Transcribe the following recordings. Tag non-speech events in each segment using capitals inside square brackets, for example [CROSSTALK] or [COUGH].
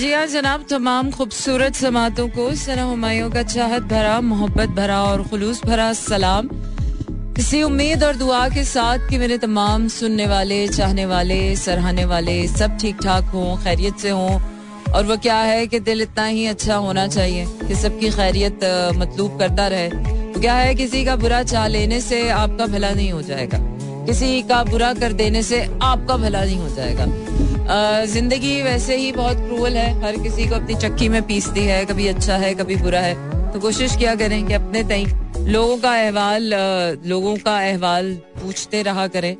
जी हाँ जनाब, तमाम खूबसूरत समातों को सना हमायों का चाहत भरा, मोहब्बत भरा और खुलूस भरा सलाम। इसी उम्मीद और दुआ के साथ कि मेरे तमाम सुनने वाले, चाहने वाले, सराहने वाले सब ठीक ठाक हों, खैरियत से हों। और वो क्या है कि दिल इतना ही अच्छा होना चाहिए कि सबकी खैरियत मतलूब करता रहे। वो क्या है, किसी का बुरा चाह लेने से आपका भला नहीं हो जाएगा। किसी का बुरा कर देने से आपका भला नहीं हो जाएगा। ज़िंदगी वैसे ही बहुत क्रूअल है। हर किसी को अपनी चक्की में पीसती है। कभी अच्छा है, कभी बुरा है। तो कोशिश किया करें कि अपने तई लोगों का अहवाल लोगों का अहवाल पूछते रहा करें।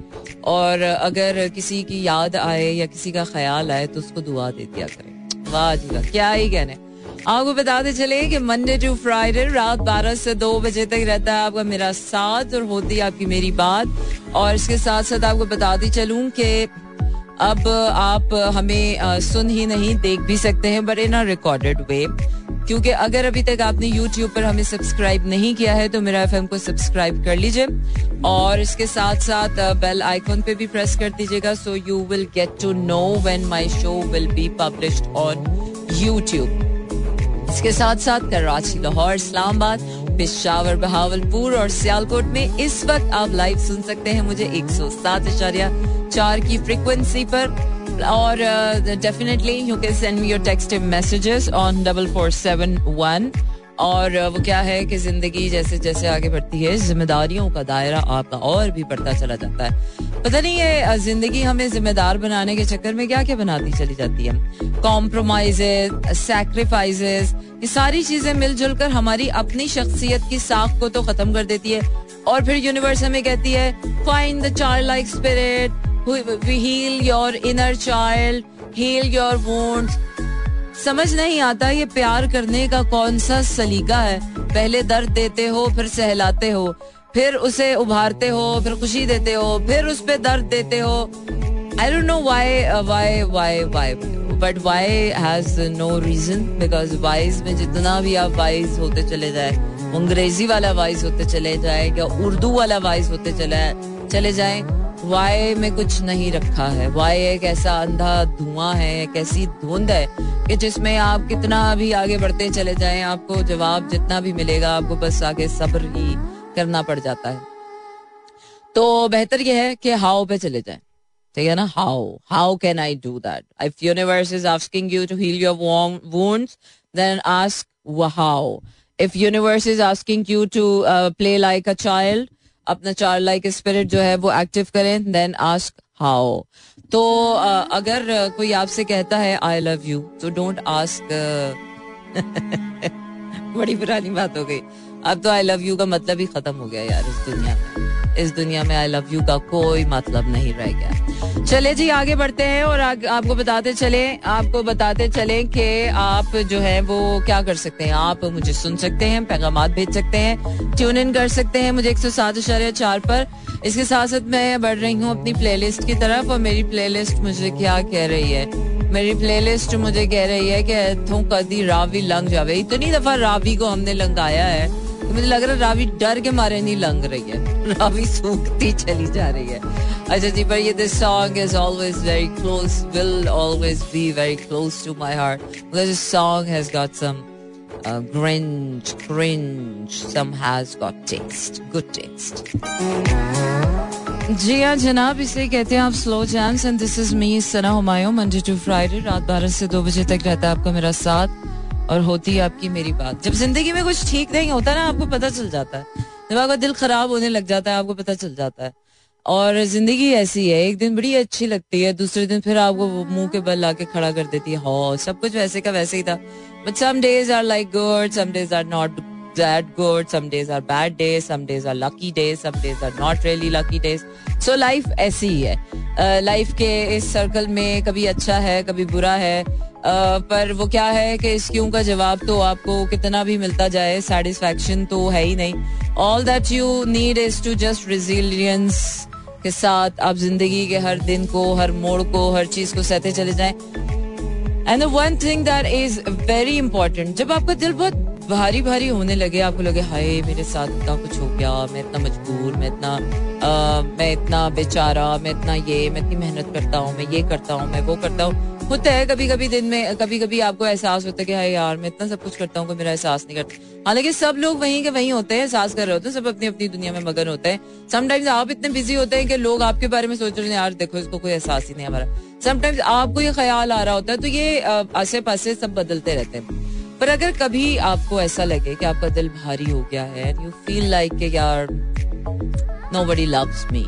और अगर किसी की याद आए या किसी का ख्याल आए तो उसको दुआ दे दिया करें। वाह जी वाह, क्या ही कहने। आपको बताते चले कि मंडे टू फ्राइडे रात 12 से 2 बजे तक रहता है आपका मेरा साथ और होती है आपकी मेरी बात। और इसके साथ साथ आपको बताती चलूँ कि अब आप हमें सुन ही नहीं, देख भी सकते हैं बट इन अ रिकॉर्डेड वे क्योंकि अगर अभी तक आपने YouTube पर हमें सब्सक्राइब नहीं किया है तो मेरा एफ़ को सब्सक्राइब कर लीजिए। और इसके साथ साथ बेल आइकॉन पे भी प्रेस कर दीजिएगा so you will get to know when my show will be published on YouTube इसके साथ साथ कराची, लाहौर, इस्लामाबाद, पिशावर, बहावलपुर और सियालकोट में इस वक्त आप लाइव सुन सकते हैं मुझे एक सौ सात इशारिया चार की फ्रिक्वेंसी पर और definitely you can send me your text messages on double four seven one और वो क्या है कि ज़िंदगी जैसे जैसे आगे बढ़ती है, जिम्मेदारियों का दायरा आपका और भी बढ़ता चला जाता है। पता नहीं ये ज़िंदगी हमें जिम्मेदार बनाने के चक्कर में क्या क्या बनाती चली जाती है? कॉम्प्रोमाइजेस सेक्रीफाइसेस ये सारी चीज़ें मिलजुल कर हमारी अपनी शख्सियत की साख को तो खत्म कर देती है। और फिर यूनिवर्स हमें कहती है find the child like spirit heal your inner child heal your wants समझ नहीं आता ये प्यार करने का कौन सा सलीका है। पहले दर्द देते हो, फिर सहलाते हो, फिर उसे उभारते हो, फिर खुशी देते हो, फिर उस पर दर्द देते हो। I don't know why why why why but why has no reason because wise में जितना भी आप वाइज होते चले जाए अंग्रेज़ी वाला वाइज होते चले जाए, या उर्दू वाला वाइज होते चले चले जाए वाई में कुछ नहीं रखा है। वाई एक ऐसा अंधा धुआँ है, एक ऐसी धुंध है कि जिसमें आप कितना भी आगे बढ़ते चले जाएँ, आपको जवाब जितना भी मिलेगा, आपको बस आगे सब्र ही करना पड़ जाता है। तो बेहतर यह है कि हाउ पे चले जाएँ। ठीक है ना? How how can I do that? If universe is asking you to heal your then ask how if universe is asking you to play like a child अपना चार लाइक स्पिरिट जो है वो एक्टिव करें देन आस्क हाउ तो अगर कोई आपसे कहता है आई लव यू तो डोंट आस्क [LAUGHS] बड़ी पुरानी बात हो गई। अब तो आई लव यू का मतलब ही खत्म हो गया यार इस दुनिया में। इस दुनिया में आई लव यू का कोई मतलब नहीं रह गया। चले जी आगे बढ़ते हैं और आ, आपको बताते चले आपको बताते चले कि आप जो है वो क्या कर सकते हैं। आप मुझे सुन सकते हैं पैगाम भेज सकते हैं ट्यून इन कर सकते हैं मुझे एक सौ सात चार पर। इसके साथ साथ मैं बढ़ रही हूँ अपनी प्लेलिस्ट की तरफ़ और मेरी प्लेलिस्ट मुझे क्या कह रही है? मेरी प्लेलिस्ट मुझे कह रही है कि तू कदी रावी लंग जावे। इतनी दफ़ा रावी को हमने लंगाया है। तो मुझे लग रहा है रावी डर के मारे नहीं लंग रही है। [LAUGHS] रावी सूखती चली जा रही है। अच्छा जी, पर ये this song is always very close will always be very close to my heart because this song has got some cringe cringe, some has got taste, good taste. जी हाँ जनाब इसे कहते हैं आप slow jams and this is me Sana Humayun Monday to Friday रात बारह से दो बजे तक रहता है आपका मेरा साथ। और होती है आपकी मेरी बात। जब ज़िंदगी में कुछ ठीक नहीं होता ना, आपको पता चल जाता है। जब आपका दिल खराब होने लग जाता है, आपको पता चल जाता है। और ज़िंदगी ऐसी है, एक दिन बड़ी अच्छी लगती है, दूसरे दिन फिर आपको मुँह के बल लाके खड़ा कर देती है, हो, सब कुछ वैसे का वैसे ही था। But some days are like good some days are not that good. Some days are bad days, some days are lucky days, some days are not really lucky days. So life ऐसी ही है। Life के इस circle में कभी अच्छा है, कभी बुरा है। पर वो क्या है कि इस क्यों का जवाब तो आपको कितना भी मिलता जाए सेटिस्फेक्शन तो है ही नहीं। All that you need is to just resilience के साथ आप ज़िंदगी के हर दिन को, हर मोड़ को, हर चीज़ को सहते चले जाएँ। And one thing that is very important जब आपका दिल बहुत भारी भारी होने लगे आपको लगे हाय मेरे साथ इतना कुछ हो गया मैं इतना मजबूर मैं इतना आ, मैं इतना बेचारा मैं इतना ये मैं इतनी मेहनत करता हूँ मैं ये करता हूँ मैं वो करता हूँ। होता है कभी कभी दिन में कभी कभी आपको एहसास होता है कि हाय यार मैं इतना सब कुछ करता हूँ कि मेरा एहसास नहीं करता। हालाँकि सब लोग वहीं के वहीं होते हैं एहसास कर रहे होते हैं सब अपनी अपनी दुनिया में मगन होते हैं। समटाइम्स आप इतने बिज़ी होते हैं कि लोग आपके बारे में सोच रहे हैं यार देखो इसको कोई एहसास ही नहीं हमारा। समटाइम्स आपको ये ख्याल आ रहा होता है तो ये आसे पासे सब बदलते रहते हैं। पर अगर कभी आपको ऐसा लगे कि आपका दिल भारी हो गया है यू फील लाइक यार nobody loves me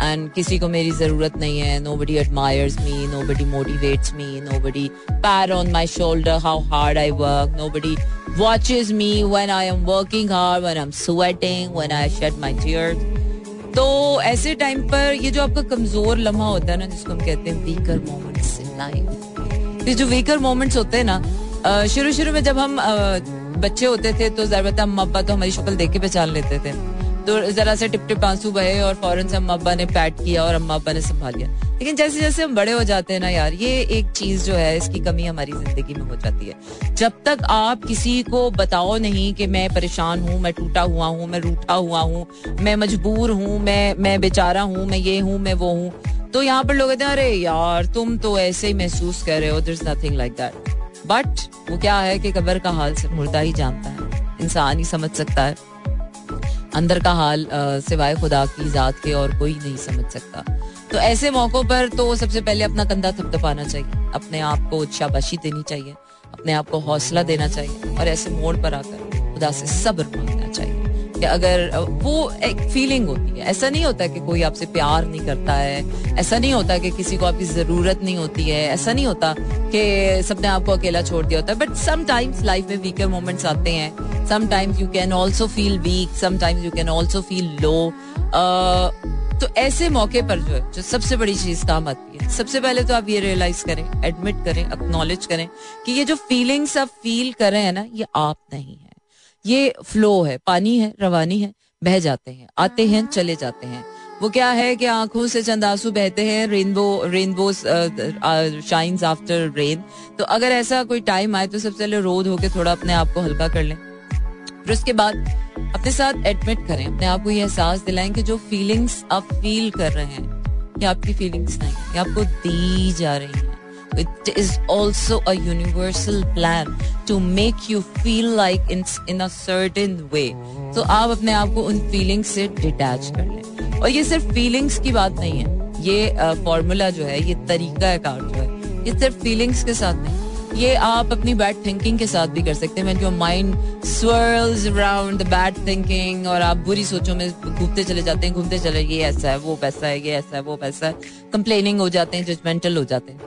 and किसी को मेरी ज़रूरत नहीं है nobody admires me nobody motivates me nobody pat on my shoulder how hard I work nobody watches me when I am working hard, when I'm sweating, when I shed my tears. तो ऐसे time पर ये जो आपका कमज़ोर लम्हा होता है ना जिसको हम कहते हैं वीकर मोमेंट्स इन लाइफ ये जो वीकर मोमेंट्स होते हैं ना शुरू शुरू में जब हम बच्चे होते थे तो ज़रूरत अम्मा अब्बा तो हमारी शक्ल देख के पहचान लेते थे। तो जरा से टिप टिप आँसू बहे और फ़ौरन से अम्मा अब्बा ने पैट किया और अम्मा अब्बा ने संभाल लिया। लेकिन जैसे जैसे हम बड़े हो जाते हैं ना यार, ये एक चीज़ जो है, इसकी कमी हमारी ज़िंदगी में हो जाती है। जब तक आप किसी को बताओ नहीं कि मैं परेशान हूँ, मैं टूटा हुआ हूँ, मैं रूठा हुआ हूँ, मैं मजबूर हूँ, मैं मैं बेचारा हूँ, मैं ये हूँ, मैं वो हूँ तो यहाँ पर लोग कहते हैं, अरे यार, तुम तो ऐसे ही महसूस कर रहे हो there is nothing like that but वो क्या है कि कब्र का हाल सिर्फ़ मुर्दा ही जानता है। इंसान ही समझ सकता है। अंदर का हाल सिवाय खुदा की जात के और कोई नहीं समझ सकता। तो ऐसे मौकों पर तो सबसे पहले अपना कंधा थपथपाना चाहिए। अपने आप को शाबाशी देनी चाहिए। अपने आप को हौसला देना चाहिए और ऐसे मोड़ पर आकर खुदा से सब्र मांगना चाहिए। अगर वो एक फीलिंग होती है। ऐसा नहीं होता कि कोई आपसे प्यार नहीं करता है। ऐसा नहीं होता कि किसी को आपकी ज़रूरत नहीं होती है। ऐसा नहीं होता कि सबने आपको अकेला छोड़ दिया होता। है बट समटाइम्स लाइफ में वीकर मोमेंट्स आते हैं। Sometimes you can also feel weak sometimes you can also feel low तो ऐसे मौके पर जो है, जो सबसे बड़ी चीज़ काम आती है। सबसे पहले तो आप ये रियलाइज़ करें एडमिट करें अक्नॉलेज करें कि ये जो फीलिंग्स आप फील कर रहे हैं ना, ये आप नहीं है। ये फ्लो है, पानी है, रवानी है, बह जाते हैं, आते हैं, चले जाते हैं। वो क्या है कि आँखों से चंद आँसू बहते हैं rainbow rainbow shines after rain तो अगर ऐसा कोई टाइम आए तो सबसे पहले रोद होके थोड़ा अपने आप को हल्का कर लें। फिर उसके बाद अपने साथ एडमिट करें, अपने आप को ये एहसास दिलाएँ कि जो फीलिंग्स आप फील कर रहे हैं, ये आपकी फीलिंग्स नहीं, ये आपको दी जा रही हैं। It is also a universal plan to make you feel like in, in a certain way. तो आप अपने आप को उन फीलिंग्स से डिटैच कर लें। और ये सिर्फ़ फीलिंग्स की बात नहीं है। ये फॉर्मूला जो है ये तरीका कार जो है ये सिर्फ़ फीलिंग्स के साथ नहीं। ये आप अपनी बैड थिंकिंग के साथ भी कर सकते हैं। Your mind swirls around the bad thinking और आप बुरी सोचों में घूमते चले जाते हैं घूमते चले ये ऐसा है वो पैसा है ये ऐसा है वो पैसा है। कंप्लेनिंग हो जाते हैं जजमेंटल हो जाते हैं।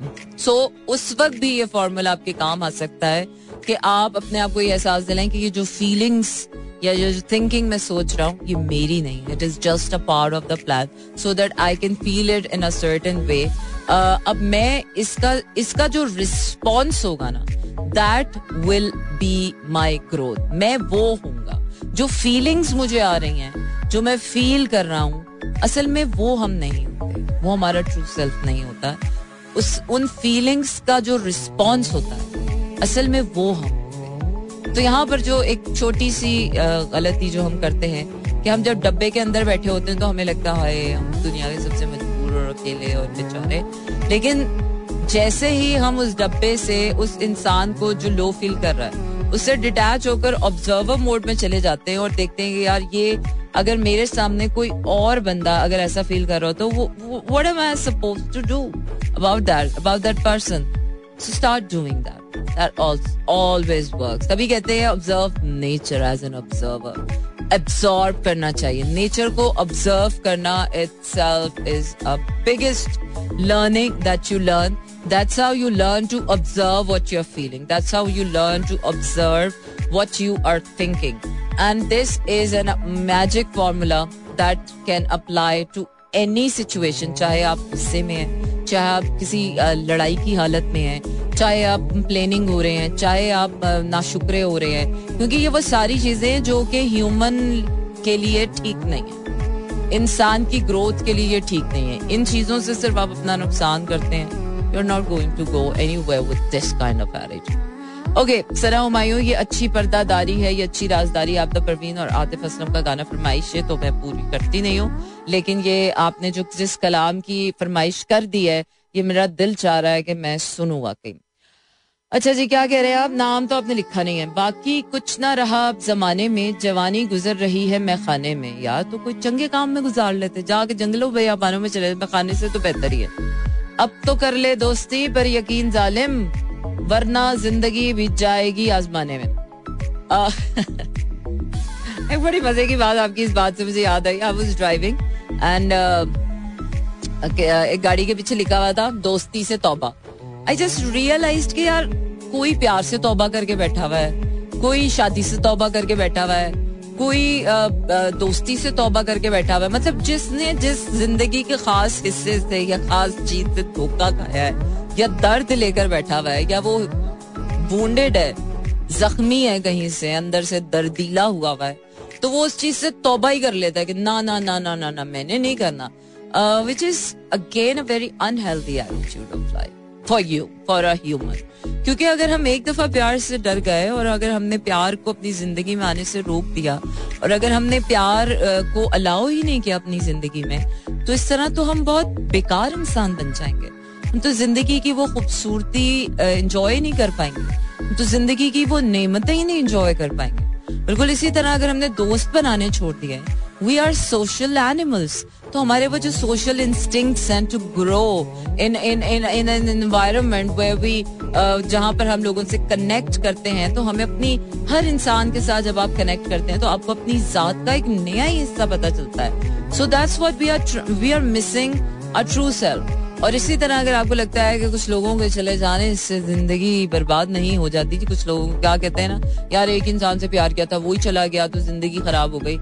सो so, उस वक्त भी ये फॉर्मूला आपके काम आ सकता है कि आप अपने आप को ये एहसास दिलाएँ कि ये जो फीलिंग्स या जो थिंकिंग मैं सोच रहा हूँ ये मेरी नहीं it is just a part of the plan so that I can feel it in a certain way अब मैं इसका इसका जो रिस्पॉन्स होगा ना that will be my growth मैं वो हूँगा जो फीलिंग्स मुझे आ रही हैं जो मैं फील कर रहा हूँ असल में वो हम नहीं होते। वो हमारा ट्रू सेल्फ नहीं होता। उस, उन फीलिंग्स का जो रिस्पॉन्स होता है, असल में वो हम तो यहाँ पर जो एक छोटी सी गलती जो हम करते हैं कि हम जब डब्बे के अंदर बैठे होते हैं तो हमें लगता है हम दुनिया के सबसे मजबूर और अकेले और बेचारे। लेकिन जैसे ही हम उस डब्बे से उस इंसान को जो लो फील कर रहा है उससे डिटैच होकर ऑब्जर्वर मोड में चले जाते हैं और देखते हैं कि यार ये अगर मेरे सामने कोई और बंदा अगर ऐसा फील कर रहा हो तो वो what am I suppose to do about that about that person so start doing that that always works तभी कहते हैं observe nature as an observer absorb करना चाहिए. नेचर को ऑब्ज़र्व करना it is a biggest learning that you learn That's how you learn to observe what you're feeling. That's how you learn to observe what you are thinking. And this is a magic formula that can apply to any situation. चाहे आप गुस्से में हैं चाहे आप किसी लड़ाई की हालत में हैं चाहे आप प्लेनिंग हो रहे हैं चाहे आप नाशुक्रे हो रहे हैं क्योंकि ये वो सारी चीज़ें जो कि ह्यूमन के लिए ठीक नहीं है इंसान की ग्रोथ के लिए ये ठीक नहीं है इन चीज़ों से सिर्फ़ आप अपना नुकसान करते हैं you're not going to go anywhere with this kind of attitude. Okay Sara Humayun ये अच्छी पर्दादारी है, ये अच्छी राजदारी आप तो परवीन और आतिफ असलम का गाना फरमाइश है तो मैं पूरी करती नहीं हूँ। लेकिन ये आपने जो जिस कलाम की फरमाइश कर दी है, ये मेरा दिल चाह रहा है कि मैं सुनूँ वाकई। अच्छा जी, क्या कह रहे हैं आप? नाम तो आपने लिखा नहीं है। बाकी कुछ ना रहा अब जमाने में, जवानी गुजर रही है मैं खाने में। यार तो कोई चंगे काम में गुजार लेते, जाके जंगलों पानों में चले मैं खाने से तो बेहतर ही है। अब तो कर ले दोस्ती, पर यकीन जालिम, वरना ज़िंदगी बीत जाएगी आजमाने में। एक बड़ी मज़े की बात आपकी इस बात से मुझे याद आई। आई वॉज़ ड्राइविंग एंड एक गाड़ी के पीछे लिखा हुआ था, दोस्ती से तौबा। आई जस्ट रियलाइज़ कि यार, कोई प्यार से तौबा करके बैठा हुआ है, कोई शादी से तौबा करके बैठा हुआ है। कोई दोस्ती से तौबा करके बैठा हुआ है। मतलब जिसने जिस ज़िंदगी के खास हिस्से से या खास चीज़ से धोखा खाया है, या दर्द लेकर बैठा हुआ है, या वो वोंडेड है, जख्मी है कहीं से, अंदर से दर्दीला हुआ हुआ है तो वो उस चीज़ से तौबा ही कर लेता है कि ना ना ना ना ना ना, मैंने नहीं करना। Which is again a very unhealthy attitude of life for you for a human क्योंकि अगर हम एक दफ़ा प्यार से डर गए और अगर हमने प्यार को अपनी ज़िंदगी में आने से रोक दिया और अगर हमने प्यार को अलाउ ही नहीं किया अपनी ज़िंदगी में तो इस तरह तो हम बहुत बेकार इंसान बन जाएँगे। हम तो ज़िंदगी की वो खूबसूरती इंजॉय नहीं कर पाएँगे। तो ज़िंदगी की वो नेमतें ही नहीं इंजॉय कर पाएँगे। बिल्कुल इसी तरह अगर हमने दोस्त बनाने छोड़ दिए वी आर सोशल एनिमल्स तो हमारे वो जो सोशल इंस्टिंक्ट्स हैं to grow in in in in an we जहाँ पर हम लोगों से कनेक्ट करते हैं तो हमें अपनी, हर इंसान के साथ जब आप कनेक्ट करते हैं तो आपको अपनी जात का एक नया ही हिस्सा पता चलता है। So that's what we are we are missing a true self और इसी तरह अगर आपको लगता है कि कुछ लोगों के चले जाने इससे ज़िंदगी बर्बाद नहीं हो जाती कि कुछ लोग क्या कहते हैं ना, यार एक इंसान से प्यार किया था वही चला गया तो ज़िंदगी खराब हो गई।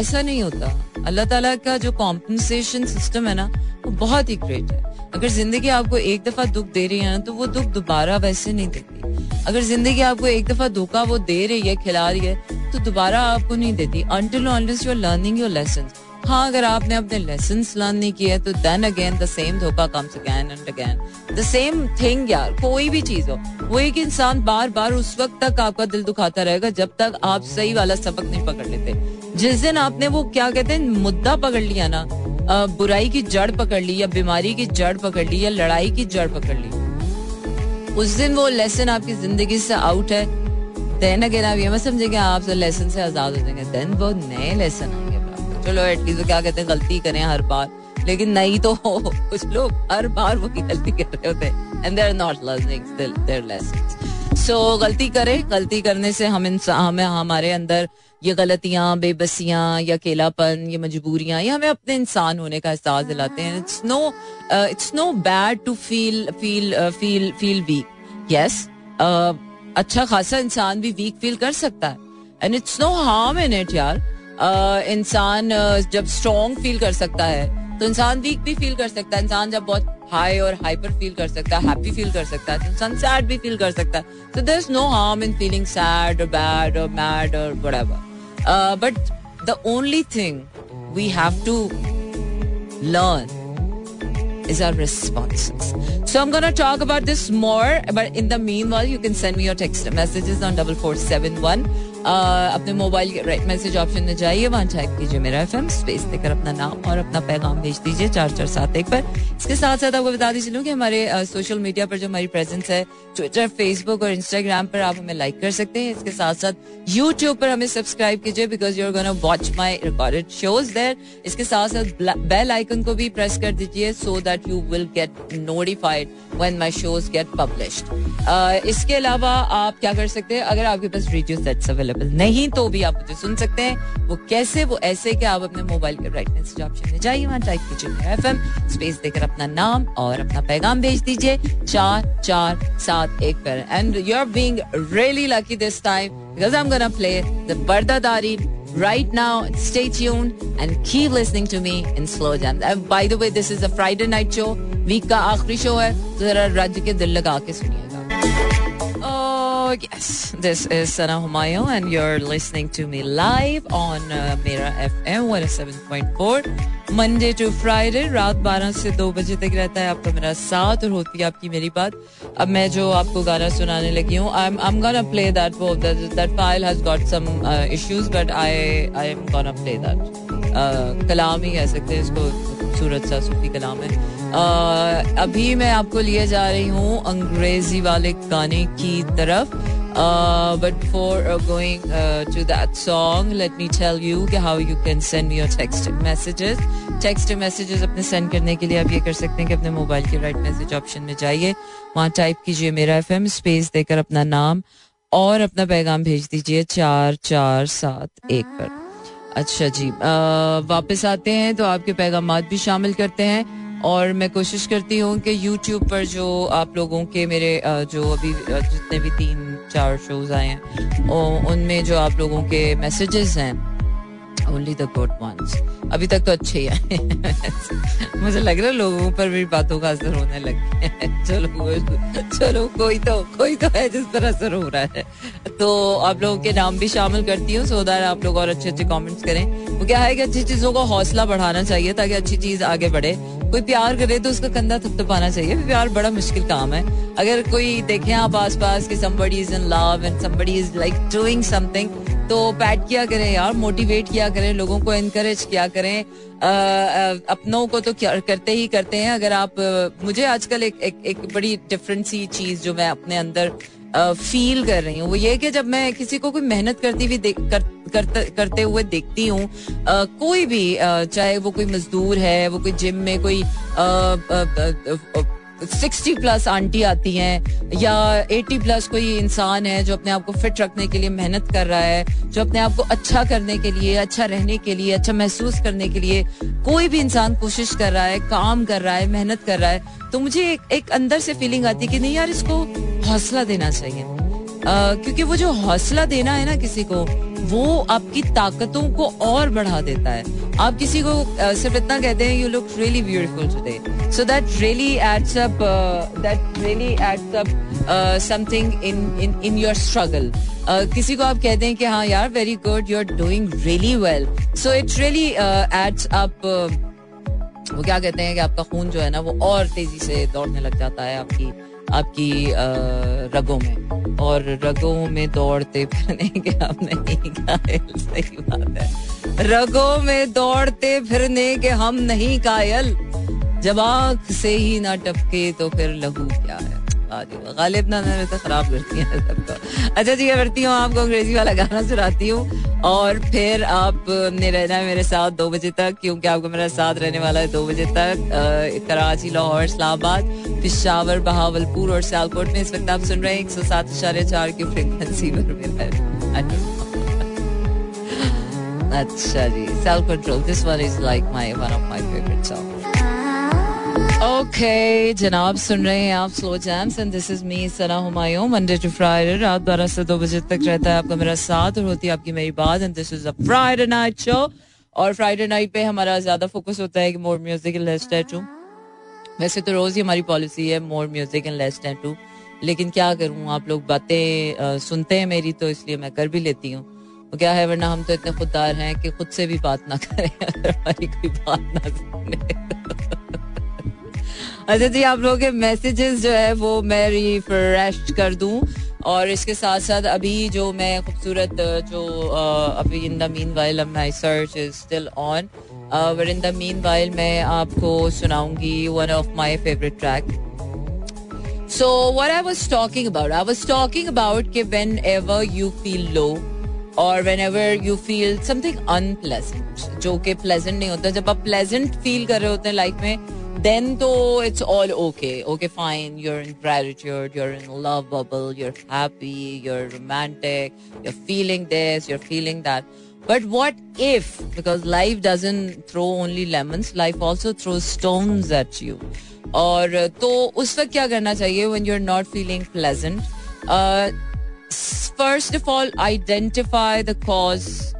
ऐसा नहीं होता। अल्लाह ताला का जो कॉम्पनसेशन सिस्टम है ना, वो बहुत ही ग्रेट है। अगर ज़िंदगी आपको एक दफ़ा दुख दे रही है ना तो वो दुख दोबारा वैसे नहीं देती। अगर ज़िंदगी आपको एक दफ़ा धोखा वो दे रही है, खिला रही है तो दोबारा आपको नहीं देती। Until you are learning your lesson हाँ अगर आपने अपने लेसन लर्न नहीं किए तो देन अगेन द सेम धोखा comes again and again the same thing यार, कोई भी चीज़ हो, वो एक इंसान बार बार उस वक्त तक आपका दिल दुखाता रहेगा जब तक आप सही वाला सबक नहीं पकड़ लेते। जिस दिन आपने वो क्या कहते हैं, मुद्दा पकड़ लिया ना बुराई की जड़ पकड़ ली या बीमारी की जड़ पकड़ ली या लड़ाई की जड़ पकड़ ली, उस दिन वो लेसन आपकी ज़िंदगी से आउट है। देन अगेन आप ये मत समझेंगे आप लेसन से आज़ाद हो जाएँगे। देन वो नए लेसन आएँगे चलो एटलीस्ट क्या कहते हैं, गलती करें हर बार। लेकिन नहीं तो [LAUGHS] कुछ लोग हर बार वही गलती कर रहे होते and they are not learning so गलती करें, गलती करने से हम इंसान हमें, हमारे अंदर ये गलतियाँ, बेबसियाँ, या अकेलापन, ये मजबूरियाँ, ये हमें अपने इंसान होने का एहसास दिलाते हैं। It's no it's no bad to feel feel feel feel weak yes अच्छा खासा इंसान भी वीक फील कर सकता है। And it's no harm in it यार। इंसान जब स्ट्रॉन्ग फील कर सकता है तो इंसान वीक भी फील कर सकता है। इंसान जब बहुत हाई और हाइपर फील कर सकता है हैप्पी फील कर सकता है तो इंसान सैड भी फील कर सकता है। तो there is no harm in feeling sad और बैड और मैड और whatever but the only thing we have to learn is our responses. So I'm going to talk about this more, but in the meanwhile, you can send me your text messages on double four seven one अपने mobile write message option में जाइए, वहाँ type कीजिए मेरा F M space देकर अपना नाम और अपना पैगाम भेज दीजिए, चार चार सात एक पर। इसके साथ साथ आपको बता दीजिए कि हमारे सोशल मीडिया पर जो हमारी प्रेजेंस है ट्विटर फेसबुक और इंस्टाग्राम पर आप हमें लाइक कर सकते हैं। इसके साथ साथ यूट्यूब पर हमें सब्सक्राइब कीजिए because you're gonna watch my recorded shows there इसके साथ साथ बेल आइकन को भी प्रेस कर दीजिए so that you will get notified when my shows get published इसके अलावा आप क्या कर सकते हैं? अगर आपके पास रेडियो सेट्स अवेलेबल नहीं तो भी आप मुझे सुन सकते हैं वो कैसे वो ऐसे कि आप अपने मोबाइल के राइट मैसेज ऑप्शन में जाइए वहाँ टाइप कीजिए एफ़ एम स्पेस देकर अपना नाम और अपना पैगाम भेज दीजिए चार चार सात एक पर and you are being really lucky this time because I'm gonna play the Bardadari right now. Stay tuned and keep listening to me in slow jam. And by the way, this is a Friday night show. Week का आखिरी show है तो जरा राज्य के दिल लगा के सुनिएगा Oh, yes. This is Sana Humayun, and you're listening to me live on uh, Mera FM 107.4. Monday to Friday रात 12 से 2 बजे तक रहता है आपका मेरा साथ और होती है आपकी मेरी बात अब मैं जो आपको गाना सुनाने लगी हूँ I am gonna play that वो that file has got some issues but I I am gonna play that कलाम ही कह सकते हैं इसको खूबसूरत सा सूफी कलाम है। आ, अभी मैं आपको लिए जा रही हूँ अंग्रेज़ी वाले गाने की तरफ़। before uh, going uh, to that song, let me tell you how you can send me your text messages. Text messages अपने सेंड करने के लिए आप ये कर सकते हैं कि अपने मोबाइल के राइट मैसेज ऑप्शन में जाइए। वहाँ टाइप कीजिए मेरा एफ़ एम स्पेस देकर अपना नाम और अपना पैगाम भेज दीजिए चार चार सात एक पर। अच्छा जी। आ, वापस आते हैं तो आपके पैगाम भी शामिल करते हैं और मैं कोशिश करती हूँ कि YouTube पर जो आप लोगों के मेरे जो अभी जितने भी तीन चार शोज़ आए हैं उनमें जो आप लोगों के मैसेजेस हैं ओनली द गुड वंस अभी तक तो अच्छे ही आए मुझे लग रहा है लोगों पर भी बातों का असर होने लग गया चलो चलो कोई तो कोई तो है जिस पर असर हो रहा है। तो आप लोगों के नाम भी शामिल करती हूँ सो आप लोग और अच्छे अच्छे कमेंट्स करें। वो क्या है कि अच्छी चीज़ों का हौसला बढ़ाना चाहिए ताकि अच्छी चीज़ आगे बढ़े। कोई प्यार करे तो उसका कंधा थपथपाना चाहिए। प्यार बड़ा मुश्किल काम है। अगर कोई देखे आप आस पास की somebody is in love and somebody is, like, doing something तो पैट किया करें यार मोटिवेट किया करें लोगों को इनकरेज किया करें। अपनों को तो करते ही करते हैं। अगर आप मुझे आजकल एक एक, एक बड़ी डिफरेंट सी चीज़ जो मैं अपने अंदर फील कर रही हूँ वो ये कि जब मैं किसी को कोई मेहनत करती हुई कर, कर, करते हुए देखती हूँ कोई भी चाहे वो कोई मजदूर है वो कोई जिम में कोई सिक्सटी प्लस आंटी आती हैं या एटी प्लस कोई इंसान है जो अपने आप को फिट रखने के लिए मेहनत कर रहा है जो अपने आप को अच्छा करने के लिए अच्छा रहने के लिए अच्छा महसूस करने के लिए कोई भी इंसान कोशिश कर रहा है काम कर रहा है मेहनत कर रहा है तो मुझे एक, एक अंदर से फीलिंग आती है कि नहीं यार इसको हौसला देना चाहिए। क्योंकि वो जो हौसला देना है ना किसी को वो आपकी ताकतों को और बढ़ा देता है। आप किसी को uh, सिर्फ़ इतना कहते हैं you look really beautiful today so that really adds up that really adds up something in in in your struggle किसी को आप कहते हैं कि हाँ यार very good you are doing really well so it really adds up वो क्या कहते हैं कि आपका खून जो है ना वो और तेज़ी से दौड़ने लग जाता है आपकी आपकी रगों में। और रगों में दौड़ते फिरने के हम नहीं कायल सही बात है। रगों में दौड़ते फिरने के हम नहीं कायल जब आँख से ही ना टपके तो फिर लहू क्या है? गालिब ना तो खराब करती हैं सबको। अच्छा जी करती हूँ, आपको अंग्रेज़ी वाला गाना सुनाती हूँ। और फिर आप ने रहना है मेरे साथ दो बजे तक, क्योंकि आपको मेरा साथ रहने वाला है दो बजे तक। कराची, लाहौर, इस्लामाबाद, पिशावर, बहावलपुर और सियालकोट में। इस वक्त आप सुन रहे हैं एक सौ सात इशारे चार की फ्रिक्वेंसी पर अच्छा जी self control this one is like my one of my favourite song okay जनाब, सुन रहे हैं आप Slow Jams and this is me Sana Humayun Monday to Friday रात बारह से दो बजे तक रहता है आपका मेरा साथ और होती है आपकी मेरी बात and this is a Friday night show और फ्राइडे नाइट पे हमारा ज़्यादा फोकस होता है कि more music and less to वैसे तो रोज ही हमारी पॉलिसी है more music and less to लेकिन क्या करूँ, आप लोग बातें सुनते हैं मेरी तो इसलिए मैं कर भी लेती हूँ। तो क्या है, वरना हम तो इतने खुददार हैं कि खुद से भी बात ना करें, [LAUGHS] अगर हमारी कोई बात ना सुने। अच्छा जी आप लोगों के मैसेजेस जो है वो मैं रिफ्रेश कर दूँ और इसके साथ साथ अभी जो मैं खूबसूरत जो अभी in the meanwhile my search is still on but in the meanwhile मैं आपको सुनाऊँगी one of my favourite track so what I was talking about, I was talking about कि whenever you feel low और whenever you feel something unpleasant जो कि pleasant नहीं होता जब आप प्लेजेंट फील कर रहे होते हैं लाइफ में then though it's all okay. Okay, fine. You're in gratitude. You're in love bubble. You're happy. You're romantic. You're feeling this. You're feeling that. But what if, because life doesn't throw only lemons, life also throws stones at you. और तो उस वक्त क्या करना चाहिए when you're not feeling pleasant? Uh, first of all, identify the cause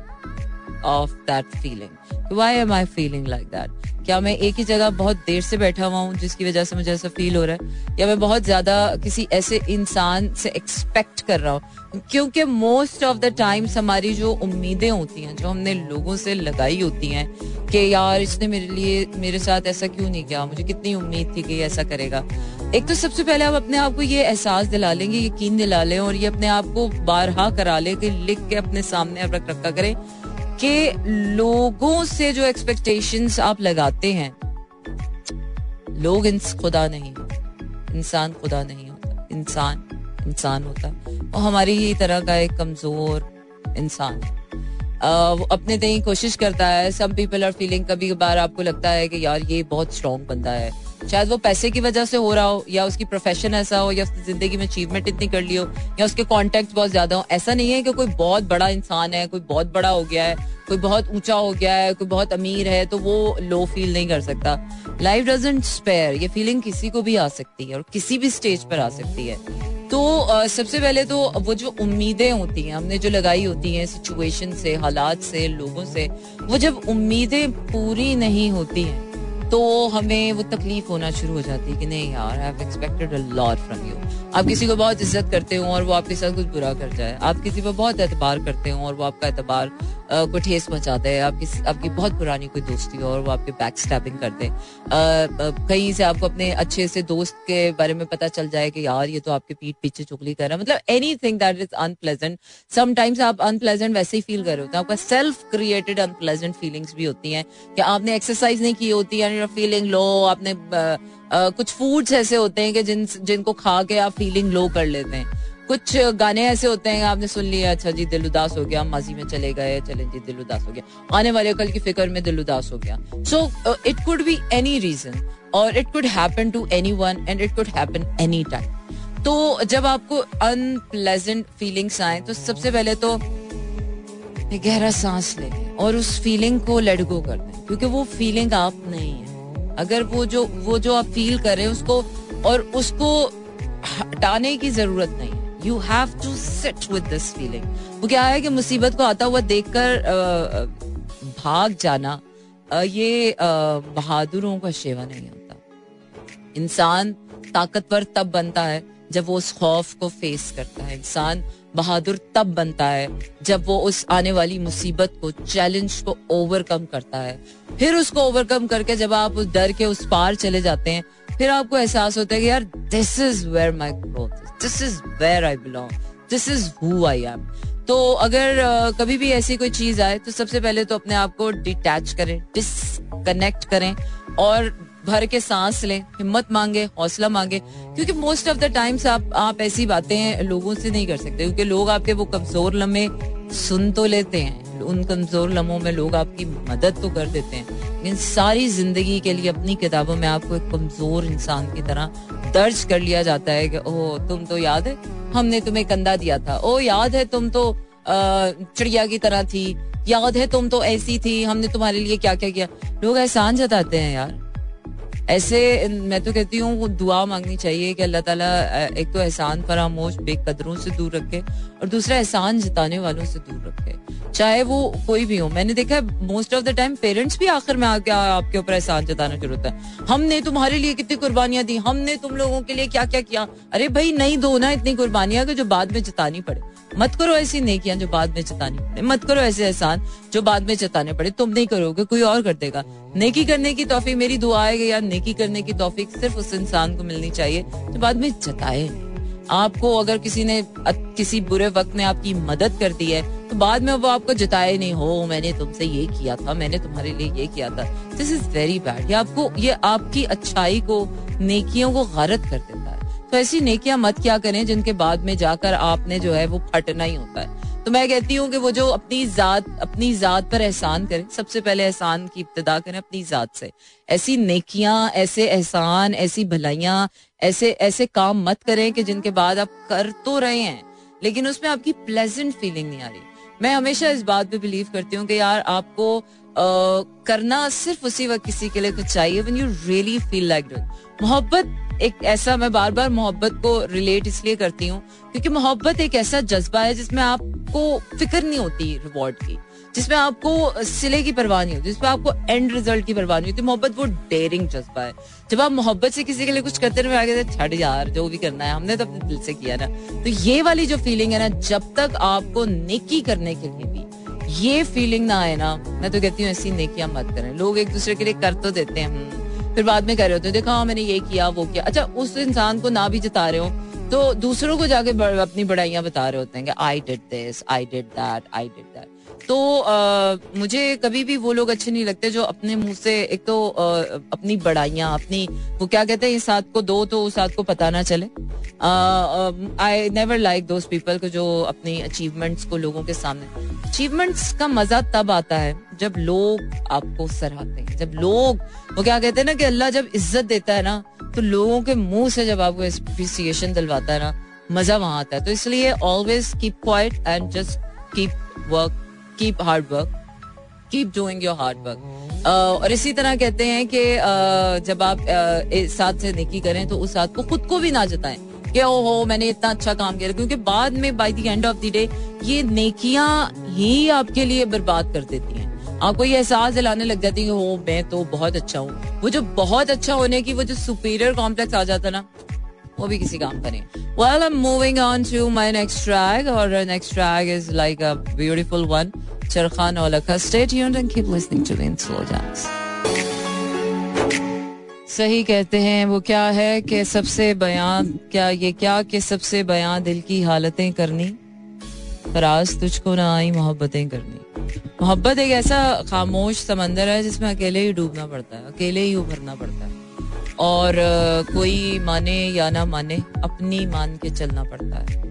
of that feeling. Why am I feeling like that? क्या मैं एक ही जगह बहुत देर से बैठा हुआ हूँ जिसकी वजह से मुझे ऐसा फील हो रहा है? या मैं बहुत ज़्यादा किसी ऐसे इंसान से एक्सपेक्ट कर रहा हूँ? क्योंकि मोस्ट ऑफ़ द टाइम्स हमारी जो उम्मीदें होती हैं, जो हमने लोगों से लगाई होती हैं कि यार इसने मेरे लिए, मेरे साथ ऐसा क्यों नहीं किया? मुझे कितनी उम्मीद थी कि ऐसा करेगा? एक तो सबसे पहले आप अपने आप को ये एहसास दिला लेंगे यकीन दिला लें और ये अपने आप को बारहा करा लें कि लिख के अपने सामने अब रख रखा करें। कि लोगों से जो एक्सपेक्टेशंस आप लगाते हैं, लोग इंस, खुदा नहीं इंसान खुदा नहीं होता। इंसान इंसान होता। वो हमारी ही तरह का एक कमज़ोर इंसान है। वो अपने तय कोशिश करता है। सम पीपल आर फीलिंग कभी कभार आपको लगता है कि यार, ये बहुत स्ट्रॉन्ग बंदा है। शायद वो पैसे की वजह से हो रहा हो, या उसकी प्रोफेशन ऐसा हो, या उसकी ज़िंदगी में अचीवमेंट इतनी कर ली हो, या उसके कॉन्टेक्ट बहुत ज़्यादा हो। ऐसा नहीं है कि कोई बहुत बड़ा इंसान है, कोई बहुत बड़ा हो गया है, कोई बहुत ऊँचा हो गया है, कोई बहुत अमीर है तो वो लो फील नहीं कर सकता। लाइफ डजेंट स्पेयर ये फीलिंग किसी को भी आ सकती है, और किसी भी स्टेज पर आ सकती है। तो सबसे पहले तो वो जो उम्मीदें होती हैं, हमने जो लगाई होती हैं सिचुएशन से, हालात से, लोगों से, वो जब उम्मीदें पूरी नहीं होती हैं तो हमें वो तकलीफ़ होना शुरू हो जाती है कि नहीं यार I have expected a lot from you आप किसी को बहुत इज़्ज़त करते हो और वो आपके साथ कुछ बुरा कर जाए आप किसी पर बहुत एतबार करते हो और वो आपका एतबार को ठेस पहुंचाते हैं। आपकी आपकी बहुत पुरानी कोई दोस्ती हो और वो आपके बैक स्टैपिंग करते हैं। कहीं से आपको अपने अच्छे से दोस्त के बारे में पता चल जाए कि यार, ये तो आपके पीठ पीछे चुगली कर रहा है। मतलब anything that is unpleasant sometimes आप अनप्लेजेंट वैसे ही फील कर रहे होते हैं। आपका सेल्फ क्रिएटेड अनप्लेजेंट फीलिंग्स भी होती हैं कि आपने एक्सरसाइज नहीं की होती है फीलिंग लो आपने कुछ फूड्स ऐसे होते हैं कि जिन, जिनको खा के आप फीलिंग लो कर लेते हैं। कुछ गाने ऐसे होते हैं, आपने सुन लिया अच्छा जी, दिल उदास हो गया, माजी में चले गए, चले जी, दिल उदास हो गया। आने वाले कल की फ़िक्र में दिल उदास हो गया। So it could be any reason और it could happen to anyone and it could happen any time तो जब आपको अनप्लेजेंट फीलिंग्स आए तो सबसे पहले तो गहरा सांस लें और उस फीलिंग को लेट गो कर दें, क्योंकि वो फीलिंग आप नहीं है। अगर वो जो वो जो आप फील कर रहे हैं उसको, और उसको हटाने की ज़रूरत नहीं you have to sit with this feeling वो क्या है कि मुसीबत को आता हुआ देखकर भाग जाना ये बहादुरों का शेवा नहीं होता। इंसान ताकतवर तब बनता है जब वो उस खौफ को फेस करता है इंसान बहादुर तब बनता है जब वो उस आने वाली मुसीबत को चैलेंज को ओवरकम करता है। फिर उसको ओवरकम करके जब आप उस डर के उस पार चले जाते हैं फिर आपको एहसास होता है कि यार this is where my growth this is where I belong this is who I am तो अगर uh, कभी भी ऐसी कोई चीज़ आए तो सबसे पहले तो अपने आप को डिटैच करें डिसकनेक्ट करें और भर के सांस लें, हिम्मत मांगे, हौसला मांगे, क्योंकि मोस्ट ऑफ़ द टाइम्स आप आप ऐसी बातें लोगों से नहीं कर सकते, क्योंकि लोग आपके वो कमज़ोर लम्हे सुन तो लेते हैं, उन कमज़ोर लम्हों में लोग आपकी मदद तो कर देते हैं, लेकिन सारी ज़िंदगी के लिए अपनी किताबों में आपको एक कमज़ोर इंसान की तरह दर्ज कर लिया जाता है कि, ओह, तुम तो याद है, हमने तुम्हें कंधा दिया था ओ याद है तुम तो चिड़िया की तरह थी, याद है तुम तो ऐसी थी, हमने तुम्हारे लिए क्या क्या किया। लोग एहसान जताते हैं यार। ऐसे, मैं तो कहती हूँ दुआ मांगनी चाहिए कि अल्लाह ताला एक तो एहसान फरामोश, बेकदरों से दूर रखे और दूसरा एहसान जताने वालों से दूर रखे। चाहे वो कोई भी हो। मैंने देखा है most of the time parents भी आखिर में आके, आपके ऊपर एहसान जताना शुरू होता है। हमने तुम्हारे लिए कितनी कुर्बानियाँ दी, हमने तुम लोगों के लिए क्या क्या? किया अरे भाई, नहीं दो ना इतनी कुर्बानियाँ जो बाद में जतानी पड़े। मत करो ऐसी नेकियाँ जो बाद में जतानी पड़े। मत करो ऐसे एहसान जो बाद में जताने पड़े। तुम नहीं करोगे, कोई और कर देगा। नेकी करने की तोफीक मेरी दुआ है या नेकी करने की तोफीक सिर्फ़ उस इंसान को मिलनी चाहिए जो बाद में जताए। आपको अगर किसी ने किसी बुरे वक्त में आपकी मदद कर दी है तो बाद में वो आपको जताए नहीं, हो, मैंने तुमसे ये किया था, मैंने तुम्हारे लिए ये किया था। दिस इज़ वेरी बैड ये आपको, ये आपकी अच्छाई को, नेकियों को गलत कर देता है। तो ऐसी नेकियाँ मत क्या करें जिनके बाद में जाकर आपने जो है वो फटना ही होता है। तो मैं कहती हूँ कि वो जो अपनी जात अपनी जात पर एहसान करें सबसे पहले एहसान की इब्तदा करें अपनी जात से। ऐसी नेकियाँ ऐसे एहसान ऐसी भलाइयाँ ऐसे ऐसे काम मत करें कि जिनके बाद आप कर तो रहे हैं लेकिन उसमें आपकी प्लेजेंट फीलिंग नहीं आ रही। मैं हमेशा इस बात पे बिलीव करती हूँ कि यार आपको आ, करना सिर्फ़ उसी वक्त किसी के लिए कुछ चाहिए when you really feel like मोहब्बत एक ऐसा मैं बार बार मोहब्बत को रिलेट इसलिए करती हूँ क्योंकि मोहब्बत एक ऐसा जज्बा है जिसमें आपको फ़िक्र नहीं होती रिवॉर्ड की जिसमें आपको सिले की परवाह नहीं होती जिसमें आपको एंड रिज़ल्ट की परवाह नहीं होती। मोहब्बत वो डेयरिंग जज्बा है। जब आप मोहब्बत से किसी के लिए कुछ करते रहे आगे छठ यार जो भी करना है हमने तो अपने दिल से किया ना। तो ये वाली जो फीलिंग है ना जब तक आपको नेकी करने के लिए भी ये फीलिंग ना आए ना मैं तो कहती हूँ ऐसी नेकियाँ मत करें। लोग एक दूसरे के लिए कर तो देते हैं हम्म, फिर बाद में कह रहे होते हैं, देखा हाँ मैंने ये किया, वो किया। अच्छा उस इंसान को ना भी जता रहे हो तो दूसरों को जाके अपनी बड़ाइयाँ बता रहे होते हैं कि I did this I did that I did that तो आ, मुझे कभी भी वो लोग अच्छे नहीं लगते जो अपने मुँह से एक तो आ, अपनी बड़ाइयाँ अपनी वो क्या कहते हैं इस हाथ को दो तो उस हाथ को पता ना चले। I never like those people को जो अपनी अचीवमेंट्स को लोगों के सामने। अचीवमेंट्स का मज़ा तब आता है जब लोग आपको सराहते हैं। जब लोग वो क्या कहते हैं ना कि अल्लाह जब इज़्ज़त देता है ना तो लोगों के मुँह से जब आपको एप्रिसिएशन दिलवाता है ना मज़ा वहाँ आता है। तो इसलिए always keep quiet and just keep work keep hard work keep doing your hard work और इसी तरह कहते हैं कि uh, जब आप uh, साथ से नेकी करें तो उस साथ को खुद को भी ना जताएँ कि ओ हो मैंने इतना अच्छा काम किया। क्योंकि बाद में by the end of the day ये नेकियाँ ही आपके लिए बर्बाद कर देती हैं। आपको ये एहसास दिलाने लग जाती है कि हो मैं तो बहुत अच्छा हूँ। वो जो बहुत अच्छा होने की वो जो सुपीरियर कॉम्प्लेक्स आ जाता ना वो भी किसी काम का नहीं। Well I am moving on to my next track और next track is like a beautiful one चरखान औलखा stay tuned and keep listening to in Slow Jams सही कहते हैं, वो क्या है कि सबसे बयान, क्या ये क्या कि सबसे बयान दिल की हालतें करनी? फराज तुझको ना आई मोहब्बतें करनी। मोहब्बत एक ऐसा खामोश समंदर है जिसमें अकेले ही डूबना पड़ता है, अकेले ही उभरना पड़ता है। और कोई माने या ना माने अपनी मान के चलना पड़ता है।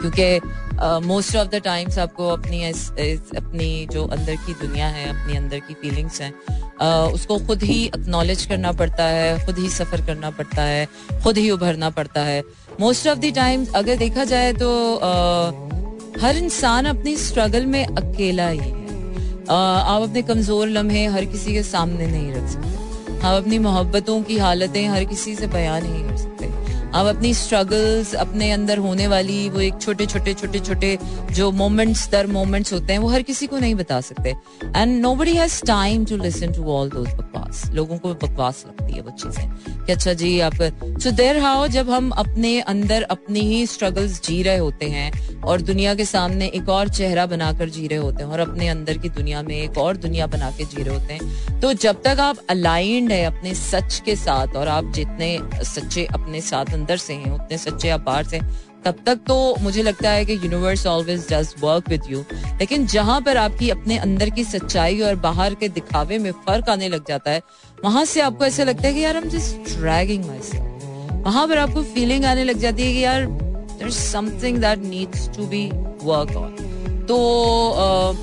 क्योंकि मोस्ट ऑफ़ द टाइम्स आपको अपनी इस, इस, अपनी जो अंदर की दुनिया है अपनी अंदर की फीलिंग्स हैं उसको खुद ही एक्नॉलेज करना पड़ता है खुद ही सफ़र करना पड़ता है खुद ही उभरना पड़ता है। मोस्ट ऑफ़ द टाइम्स अगर देखा जाए तो uh, हर इंसान अपनी स्ट्रगल में अकेला ही है। uh, आप अपने कमज़ोर लम्हे हर किसी के सामने नहीं रख सकते। हम अपनी मोहब्बतों की हालतें हर किसी से बयान नहीं कर सकते। आप अपनी स्ट्रगल्स अपने अंदर होने वाली वो एक छोटे छोटे छोटे छोटे जो मोमेंट्स दर मोमेंट्स होते हैं, वो हर किसी को नहीं बता सकते। And nobody has time to listen to all those बकवास। लोगों को बकवास लगती है वो चीज़ें। कि अच्छा जी, आप सो देर हाउ जब हम अपने अंदर अपनी ही स्ट्रगल्स जी रहे होते हैं और दुनिया के सामने एक और चेहरा बनाकर जी रहे होते हैं और अपने अंदर की दुनिया में एक और दुनिया बना के जी रहे होते हैं तो जब तक आप अलाइंड है अपने सच के साथ और आप जितने सच्चे अपने साथ अंदर से हैं, उतने सच्चे आप बाहर से। तब तक तो मुझे लगता है कि universe always does work with you लेकिन जहाँ पर आपकी अपने अंदर की सच्चाई और बाहर के दिखावे में फ़र्क आने लग जाता है, वहाँ से आपको ऐसा लगता है कि यार हम जस्ट ड्रैगिंग वहाँ पर आपको फीलिंग आने लग जाती है कि यार there something that needs to be work on तो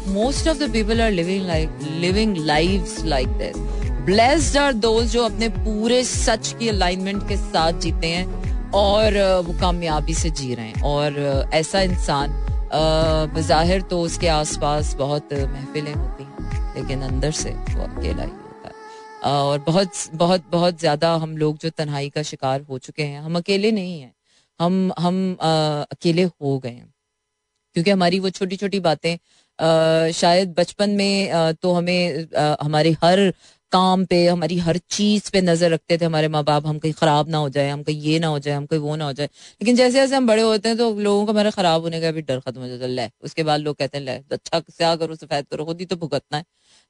most of the people are living like living lives like this blessed are those जो अपने पूरे सच की अलाइनमेंट के साथ जीते हैं। और वो कामयाबी से जी रहे हैं। और ऐसा इंसान बाहिर तो उसके आसपास बहुत महफिलें होती हैं लेकिन अंदर से वो अकेला ही होता है। और बहुत बहुत बहुत ज़्यादा हम लोग जो तन्हाई का शिकार हो चुके हैं हम अकेले नहीं हैं। हम हम आ, अकेले हो गए हैं। क्योंकि हमारी वो छोटी छोटी बातें शायद बचपन में तो हमें हमारे हर काम पे, हमारी हर चीज़ पे नज़र रखते थे हमारे माँ बाप हम कहीं खराब ना हो जाए, हम कहीं ये ना हो जाए, हम कहीं वो ना हो जाए। लेकिन जैसे जैसे हम बड़े होते हैं तो लोगों का हमारे खराब होने का भी डर खत्म हो जाता है। उसके बाद लोग कहते हैं, ले अच्छा क्या करो, सफ़ेद करो, खुद ही तो भुगतना है।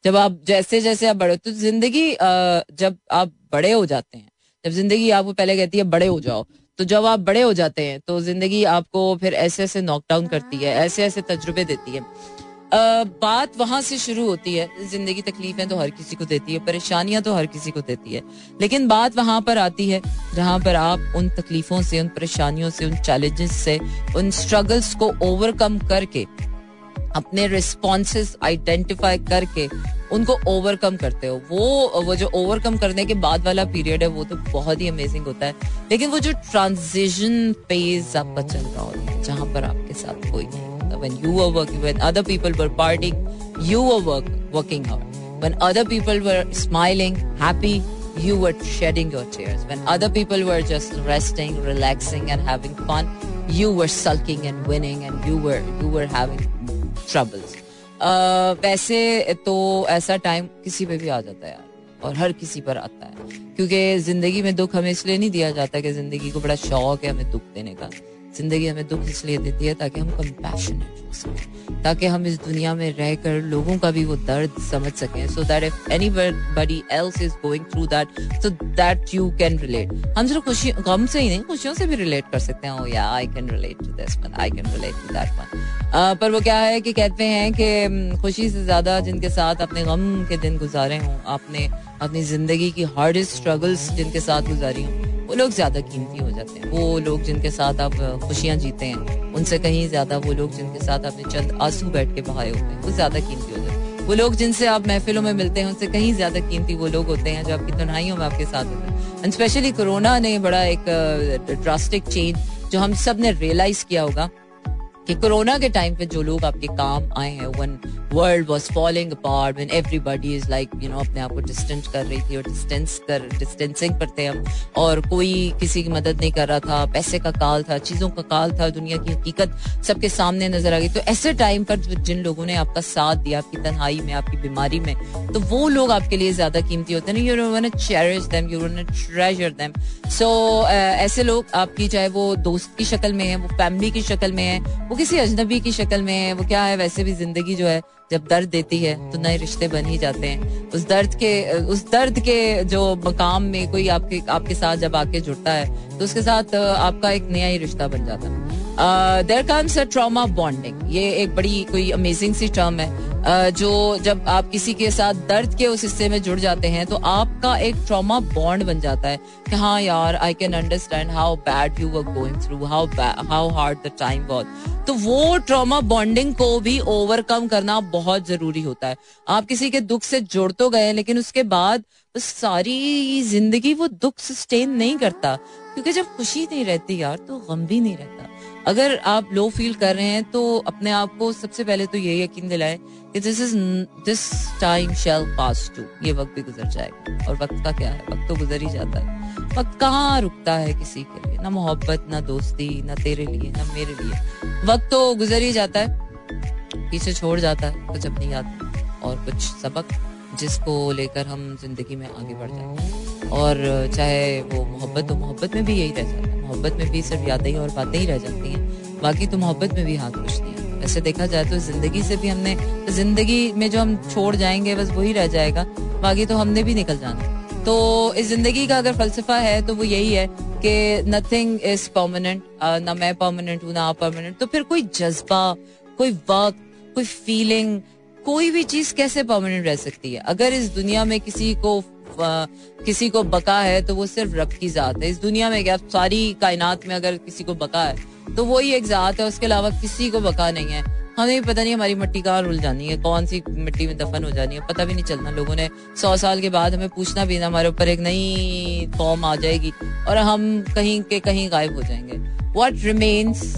जब आप, जैसे जैसे आप बड़े तो ज़िंदगी जब आप बड़े हो जाते हैं, जब ज़िंदगी आपको पहले कहती है, बड़े हो जाओ तो जब आप बड़े हो जाते हैं तो ज़िंदगी आपको फिर ऐसे ऐसे नॉकडाउन करती है, ऐसे ऐसे तजुर्बे देती है। बात वहाँ से शुरू होती है। ज़िंदगी तकलीफें तो हर किसी को देती है, परेशानियाँ तो हर किसी को देती है। लेकिन बात वहाँ पर आती है, जहाँ पर आप उन तकलीफों से, उन परेशानियों से, उन चैलेंजेस से, उन स्ट्रगल्स को ओवरकम करके, अपने रिस्पॉन्सेस आइडेंटिफाई करके उनको ओवरकम करते हो। वो वो जो ओवरकम करने के बाद वाला पीरियड है, वो तो बहुत ही अमेजिंग होता है। लेकिन वो जो ट्रांजिशन फ़ेज़ आपका चल रहा होता है, जहाँ पर आपके साथ कोई नहीं। When you were working, when other people were partying, you were work, working hard. When other people were smiling, happy, you were shedding your tears. When other people were just resting, relaxing, and having fun, you were sulking and winning, and you were you were having troubles. Uh, वैसे तो ऐसा time किसी पे भी आ जाता है यार और हर किसी पर आता है क्योंकि ज़िंदगी में दुख हमें इसलिए नहीं दिया जाता कि ज़िंदगी को बड़ा शौक है हमें दुख देने का ज़िंदगी हमें दुख इसलिए देती है ताकि हम कंपैशनेट हो सकें, ताकि हम इस दुनिया में रहकर लोगों का भी वो दर्द समझ सकें so that if anybody else is going through that so that you can relate हम सिर्फ़ खुशी, गम से ही नहीं, खुशियों से भी रिलेट कर सकते हैं। या I can relate to this one I can relate to that one पर वो क्या है कि कहते हैं कि खुशी से ज़्यादा जिनके साथ अपने गम के दिन गुजारे हों आपने अपनी ज़िंदगी की हार्डेस्ट स्ट्रगल्स जिनके साथ गुजारी हों वो लोग ज़्यादा कीमती हो जाते हैं। वो लोग जिनके साथ आप खुशियाँ जीते हैं, उनसे कहीं ज़्यादा वो लोग जिनके साथ आपने चंद आँसू बैठ के बहाए होते हैं, वो ज़्यादा कीमती हो जाते हैं। वो लोग जिनसे आप महफिलों में मिलते हैं, उनसे कहीं ज़्यादा कीमती वो लोग होते हैं जो आपकी तनहाइयों में आपके साथ होते हैं। एंड स्पेशली कोरोना ने बड़ा एक ड्रास्टिक चेंज जो हम सबने रियलाइज़ किया होगा। कि कोरोना के टाइम पे जो लोग आपके काम आए हैं one world was following apart when everybody is like you know अपने आप को डिस्टेंस कर रही थी और डिस्टेंस कर डिस्टेंसिंग थे हम, और कोई किसी की मदद नहीं कर रहा था, पैसे का काल था, चीज़ों का काल था, दुनिया की हकीकत सबके सामने नज़र आ गई तो ऐसे टाइम पर जिन लोगों ने आपका साथ दिया, आपकी तन्हाई में, आपकी बीमारी में तो वो लोग आपके लिए ज़्यादा कीमती होते हैं। You cherish them you treasure them so ऐसे लोग आपकी, चाहे वो दोस्त की शक्ल में है, वो फैमिली की शक्ल में है वो किसी अजनबी की शक्ल में है, वो क्या है, वैसे भी ज़िंदगी जो है, जब दर्द देती है तो नए रिश्ते बन ही जाते हैं। उस दर्द के, उस दर्द के जो मकाम में कोई आपके आपके साथ जब आके जुड़ता है तो उसके साथ, आपका एक नया ही रिश्ता बन जाता है। There comes a trauma bonding ये एक बड़ी कोई अमेजिंग सी टर्म है। Uh, जो जब आप किसी के साथ दर्द के उस हिस्से में जुड़ जाते हैं तो आपका एक ट्रामा बॉन्ड बन जाता है कि हाँ यार I can understand how bad you were going through how how hard the time was तो वो ट्रामा बॉन्डिंग को भी ओवरकम करना बहुत ज़रूरी होता है। आप किसी के दुख से जुड़ तो गए लेकिन उसके बाद सारी ज़िंदगी वो दुख सस्टेन नहीं करता। क्योंकि जब खुशी नहीं रहती यार तो गम भी नहीं रहता। अगर आप लो फील कर रहे हैं तो अपने आप को सबसे पहले तो ये यकीन दिलाए कि this is this time shall pass too ये वक्त भी गुजर जाएगा। और वक्त का क्या है? वक्त तो गुजर ही जाता है। वक्त कहाँ रुकता है किसी के लिए? ना मोहब्बत, ना दोस्ती, ना तेरे लिए, ना मेरे लिए। वक्त तो गुजर ही जाता है। पीछे छोड़ जाता है, कुछ अपनी याद और कुछ सबक। जिसको लेकर हम ज़िंदगी में आगे बढ़ जाए। और चाहे वो मोहब्बत हो, मोहब्बत में भी यही रह जाता है। मोहब्बत में भी सिर्फ़ यादें और बातें ही रह जाती हैं। बाकी तो मोहब्बत में भी हाथ कुछ नहीं है देखा जाए तो ज़िंदगी से भी हमने ज़िंदगी में जो हम छोड़ जाएँगे, बस वही रह जाएगा। बाकी तो हमने भी निकल जाना तो इस ज़िंदगी का अगर फलसफा है तो वो यही है कि नथिंग इज़ परमानेंट ना मैं परमानेंट हूँ, ना आप परमानेंट तो फिर कोई जज्बा, कोई वक्त, कोई फीलिंग कोई भी चीज़ कैसे परमानेंट रह सकती है? अगर इस दुनिया में किसी को किसी को बका है तो वो सिर्फ़ रब की जात है। इस दुनिया में क्या सारी कायनात में अगर किसी को बका है तो वही एक जात है, उसके अलावा किसी को बका नहीं है। हमें भी पता नहीं हमारी मिट्टी कहाँ रुल जानी है, कौन सी मिट्टी में दफन हो जानी है, पता भी नहीं चलना। लोगों ने सौ साल के बाद हमें पूछना भी ना हमारे ऊपर एक नई फॉर्म आ जाएगी और हम कहीं के कहीं गायब हो जाएँगे। What remains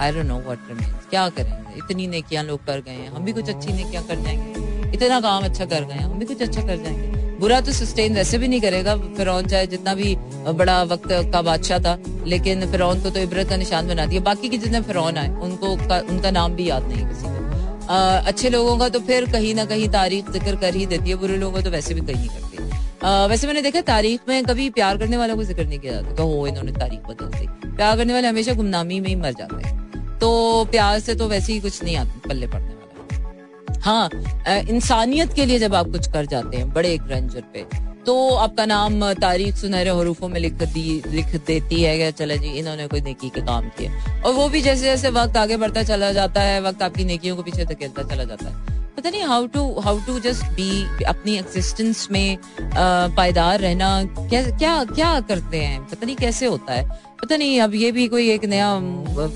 I don't know what remains क्या करेंगे? इतनी नेकियाँ लोग कर गए हैं। हम भी कुछ अच्छी नेकियाँ कर जाएँगे। इतना काम अच्छा कर गए हैं। हम भी कुछ अच्छा कर जाएँगे। बुरा तो सस्टेन वैसे भी नहीं करेगा। फिर चाहे जितना भी बड़ा वक्त का बादशाह था लेकिन फिर को तो इबरत का निशान बना दिया। बाकी के जितने फिर आए उनको उनका नाम भी याद नहीं किसी को। अच्छे लोगों का तो फिर कहीं ना कहीं तारीख ज़िक्र कर ही देती है। बुरे लोगों का तो वैसे भी कहीं करती। आ, वैसे मैंने देखा तारीख में कभी प्यार करने वालों को ज़िक्र नहीं किया जाता। तो हो इन्होंने तारीख बदल दी। प्यार करने वाले हमेशा गुमनामी में ही मर जाते हैं। तो प्यार से तो वैसे ही कुछ नहीं आता, पल्ले पड़ने वाला। हाँ इंसानियत के लिए जब आप कुछ कर जाते हैं, बड़े एक रंजर पे तो आपका नाम तारीख सुनहरे हरूफों में लिख दी, लिख देती है कि चले जी, इन्होंने कोई नेकी के काम किया। और वो भी जैसे जैसे वक्त आगे बढ़ता चला जाता है, वक्त आपकी नेकियों को पीछे धकेलता चला जाता है। पता नहीं how to how to just be अपनी एग्जिस्टेंस में पायदार रहना, क्या क्या क्या करते हैं? पता नहीं कैसे होता है। पता नहीं अब ये भी कोई एक नया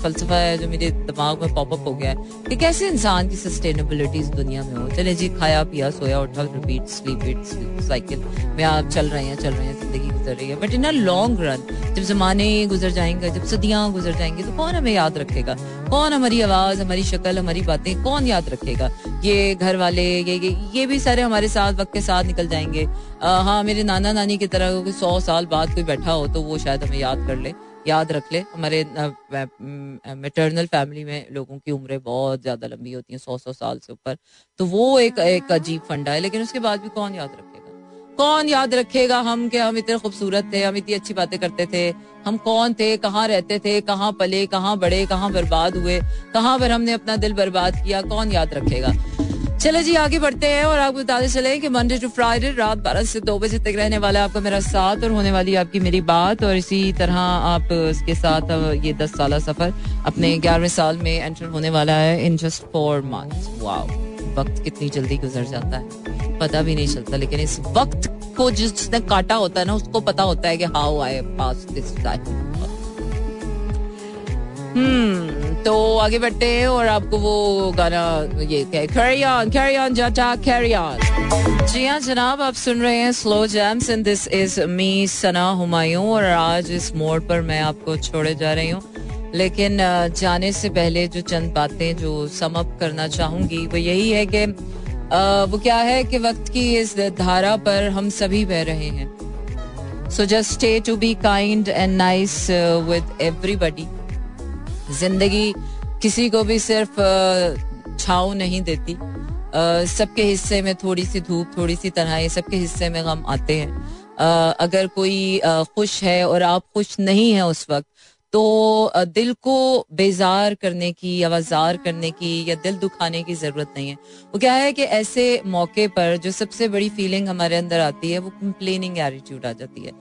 फलसफा है जो मेरे दिमाग में पॉपअप हो गया है कि कैसे इंसान की सस्टेनेबिलिटी इस दुनिया में हो। चले जी खाया पिया सोया उठा रिपीट स्लीप इट साइकिल में आप चल रहे हैं चल रहे हैं ज़िंदगी गुजर रही है। But in a long run जब जमाने गुजर जाएँगे जब सदियाँ गुजर जाएँगी तो कौन हमें याद रखेगा? कौन हमारी आवाज़ हमारी शक्ल हमारी बातें कौन याद रखेगा? ये घर वाले ये ये, ये भी सारे हमारे साथ वक्त के साथ निकल जाएँगे। हाँ मेरे नाना नानी की तरह कोई सौ साल बाद कोई बैठा हो तो वो शायद हमें याद कर ले, याद रख ले। हमारे मेटर्नल फैमिली में लोगों की उम्रें बहुत ज़्यादा लंबी होती हैं सौ सौ साल से ऊपर। तो वो एक एक अजीब फंडा है, लेकिन उसके बाद भी कौन याद रखेगा? कौन याद रखेगा हम कि हम इतने खूबसूरत थे, हम इतनी अच्छी बातें करते थे? हम कौन थे, कहाँ रहते थे, कहाँ पले, कहाँ बड़े, कहाँ बर्बाद हुए, कहाँ पर हमने अपना दिल बर्बाद किया? कौन याद रखेगा? चले जी, आगे बढ़ते हैं और आपको बताते चले कि मंडे टू फ्राइडे रात बारह से दो बजे तक रहने वाला आपका मेरा साथ और होने वाली आपकी मेरी बात। और इसी तरह आप इसके साथ ये दस साल सफ़र अपने ग्यारहवें साल में एंटर होने वाला है in just four months wow वक्त कितनी जल्दी गुजर जाता है। पता भी नहीं चलता, लेकिन इस वक्त को जिसने काटा होता है ना, उसको पता होता है कि how I pass this time hmm तो आगे बढ़ते हैं और आपको वो गाना ये carry on carry on Jatta carry on जी हाँ जनाब, आप सुन रहे हैं Slow Jams and this is me Sana Humayun और आज इस मोड़ पर मैं आपको छोड़े जा रही हूँ। लेकिन जाने से पहले जो चंद बातें जो समअप करना चाहूँगी, वो यही है कि वो क्या है कि वक्त की इस धारा पर हम सभी बह रहे हैं। So just stay to be kind and nice with everybody ज़िंदगी किसी को भी सिर्फ़ छाव नहीं देती। सबके हिस्से में थोड़ी सी धूप थोड़ी सी तनाई सबके हिस्से में गम आते हैं। अगर कोई खुश है और आप खुश नहीं है उस वक्त तो दिल को बेजार करने की या वजार करने की या दिल दुखाने की ज़रूरत नहीं है। वो क्या है कि ऐसे मौके पर जो सबसे बड़ी फीलिंग हमारे अंदर आती है, वो कंप्लेनिंग एटीट्यूड आ जाती है।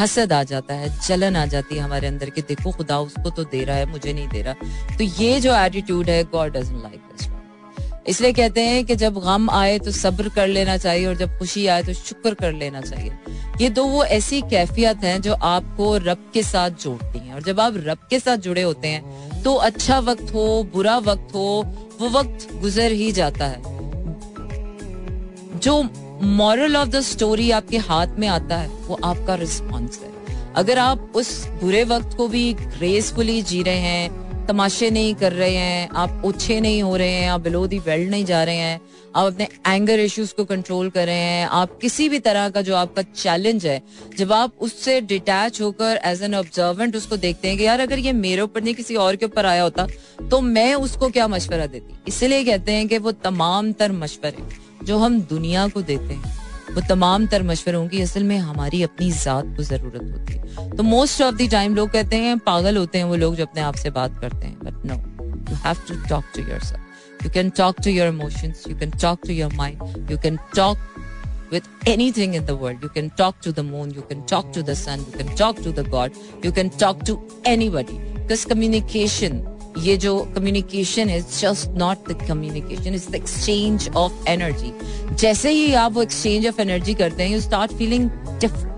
हसद आ जाता है, जलन आ जाती है हमारे अंदर कि देखो खुदा उसको तो दे रहा है, मुझे नहीं दे रहा। तो ये जो एटीट्यूड है गॉड डजंट लाइक दिस इसलिए कहते हैं कि जब गम आए तो सब्र कर लेना चाहिए और जब खुशी आए तो शुक्र कर लेना चाहिए। ये दो वो ऐसी कैफियत हैं जो आपको रब के साथ जोड़ती हैं। और जब आप रब के साथ जुड़े होते हैं तो अच्छा वक्त हो, बुरा वक्त हो, वो वक्त गुजर ही जाता है। जो मॉरल ऑफ़ द स्टोरी आपके हाथ में आता है, वो आपका रिस्पॉन्स है। अगर आप उस बुरे वक्त को भी ग्रेसफुली जी रहे हैं, तमाशे नहीं कर रहे हैं, आप ओछे नहीं हो रहे हैं, आप बिलो दी बेल्ट नहीं जा रहे हैं, आप अपने एंगर इश्यूज़ को कंट्रोल कर रहे हैं, आप किसी भी तरह का जो आपका चैलेंज है, जब आप उससे डिटैच होकर एज एन ऑब्जर्वेंट उसको देखते हैं कि यार अगर ये मेरे ऊपर नहीं किसी और के ऊपर आया होता तो मैं उसको क्या मशवरा देती? इसलिए कहते हैं कि वो तमाम तर मशवरे जो हम दुनिया को देते हैं वो तमाम तर मशवरों की असल में हमारी अपनी जात को ज़रूरत होती है तो मोस्ट ऑफ़ द टाइम लोग कहते हैं पागल होते हैं वो लोग जो अपने आप से बात करते हैं but no you have to talk to yourself you can talk to your emotions you can talk to your mind you can talk with anything in the world. You can talk to the moon, you can talk to the sun, you can talk to the God, you can talk to anybody. Because communication ये जो communication is just not the communication is the exchange of energy जैसे ही आप वो exchange of energy करते हैं you start feeling different